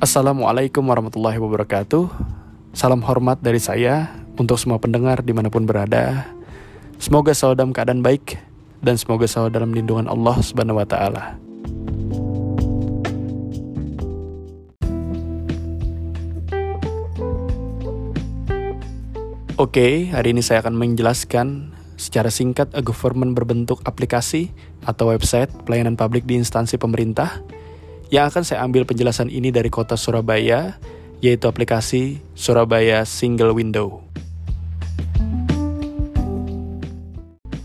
Assalamualaikum warahmatullahi wabarakatuh. Salam hormat dari saya untuk semua pendengar di mana pun berada. Semoga selalu dalam keadaan baik dan semoga selalu dalam lindungan Allah Subhanahu wa Ta'ala. Oke, hari ini saya akan menjelaskan secara singkat a government berbentuk aplikasi atau website pelayanan publik di instansi pemerintah yang akan saya ambil penjelasan ini dari kota Surabaya, yaitu aplikasi Surabaya Single Window.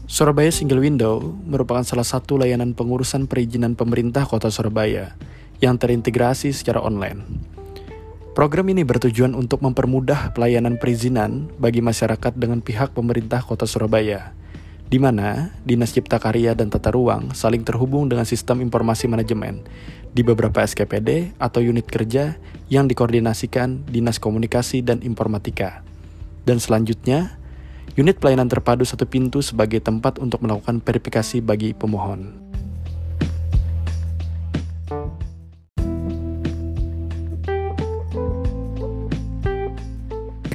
Surabaya Single Window merupakan salah satu layanan pengurusan perizinan pemerintah kota Surabaya yang terintegrasi secara online. Program ini bertujuan untuk mempermudah pelayanan perizinan bagi masyarakat dengan pihak pemerintah Kota Surabaya, di mana Dinas Cipta Karya dan Tata Ruang saling terhubung dengan sistem informasi manajemen di beberapa SKPD atau unit kerja yang dikoordinasikan Dinas Komunikasi dan Informatika. Dan selanjutnya, unit pelayanan terpadu satu pintu sebagai tempat untuk melakukan verifikasi bagi pemohon.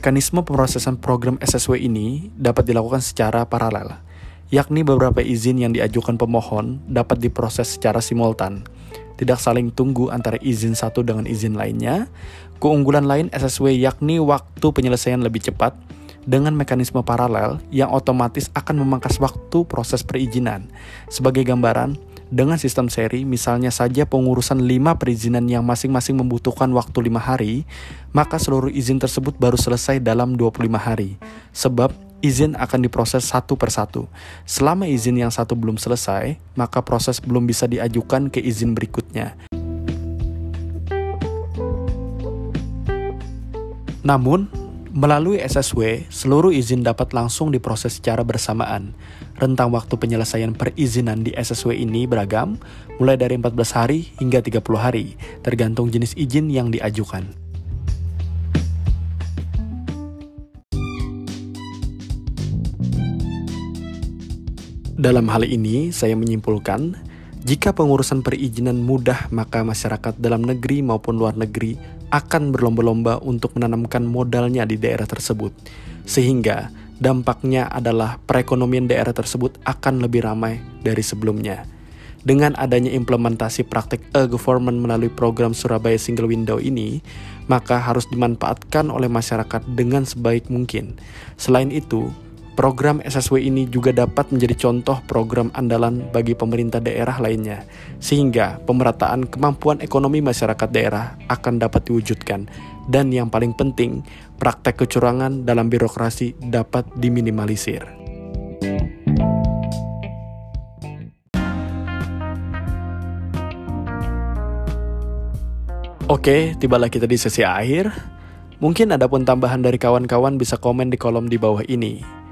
Mekanisme pemrosesan program SSW ini dapat dilakukan secara paralel, yakni beberapa izin yang diajukan pemohon dapat diproses secara simultan, tidak saling tunggu antara izin satu dengan izin lainnya. Keunggulan lain SSW yakni waktu penyelesaian lebih cepat dengan mekanisme paralel yang otomatis akan memangkas waktu proses perizinan. Sebagai gambaran, dengan sistem seri, misalnya saja pengurusan 5 perizinan yang masing-masing membutuhkan waktu 5 hari, maka seluruh izin tersebut baru selesai dalam 25 hari. Sebab izin akan diproses satu persatu. Selama izin yang satu belum selesai, maka proses belum bisa diajukan ke izin berikutnya. Namun, Melalui SSW, seluruh izin dapat langsung diproses secara bersamaan. Rentang waktu penyelesaian perizinan di SSW ini beragam, mulai dari 14 hari hingga 30 hari, tergantung jenis izin yang diajukan. Dalam hal ini, saya menyimpulkan jika pengurusan perizinan mudah, maka masyarakat dalam negeri maupun luar negeri akan berlomba-lomba untuk menanamkan modalnya di daerah tersebut, sehingga dampaknya adalah perekonomian daerah tersebut akan lebih ramai dari sebelumnya. Dengan adanya implementasi praktek e-government melalui program Surabaya Single Window ini, maka harus dimanfaatkan oleh masyarakat dengan sebaik mungkin. Selain itu, Program SSW ini juga dapat menjadi contoh program andalan bagi pemerintah daerah lainnya, sehingga pemerataan kemampuan ekonomi masyarakat daerah akan dapat diwujudkan. Dan yang paling penting, praktek kecurangan dalam birokrasi dapat diminimalisir. Oke, tibalah kita di sesi akhir. Mungkin ada pun tambahan dari kawan-kawan bisa komen di kolom di bawah ini.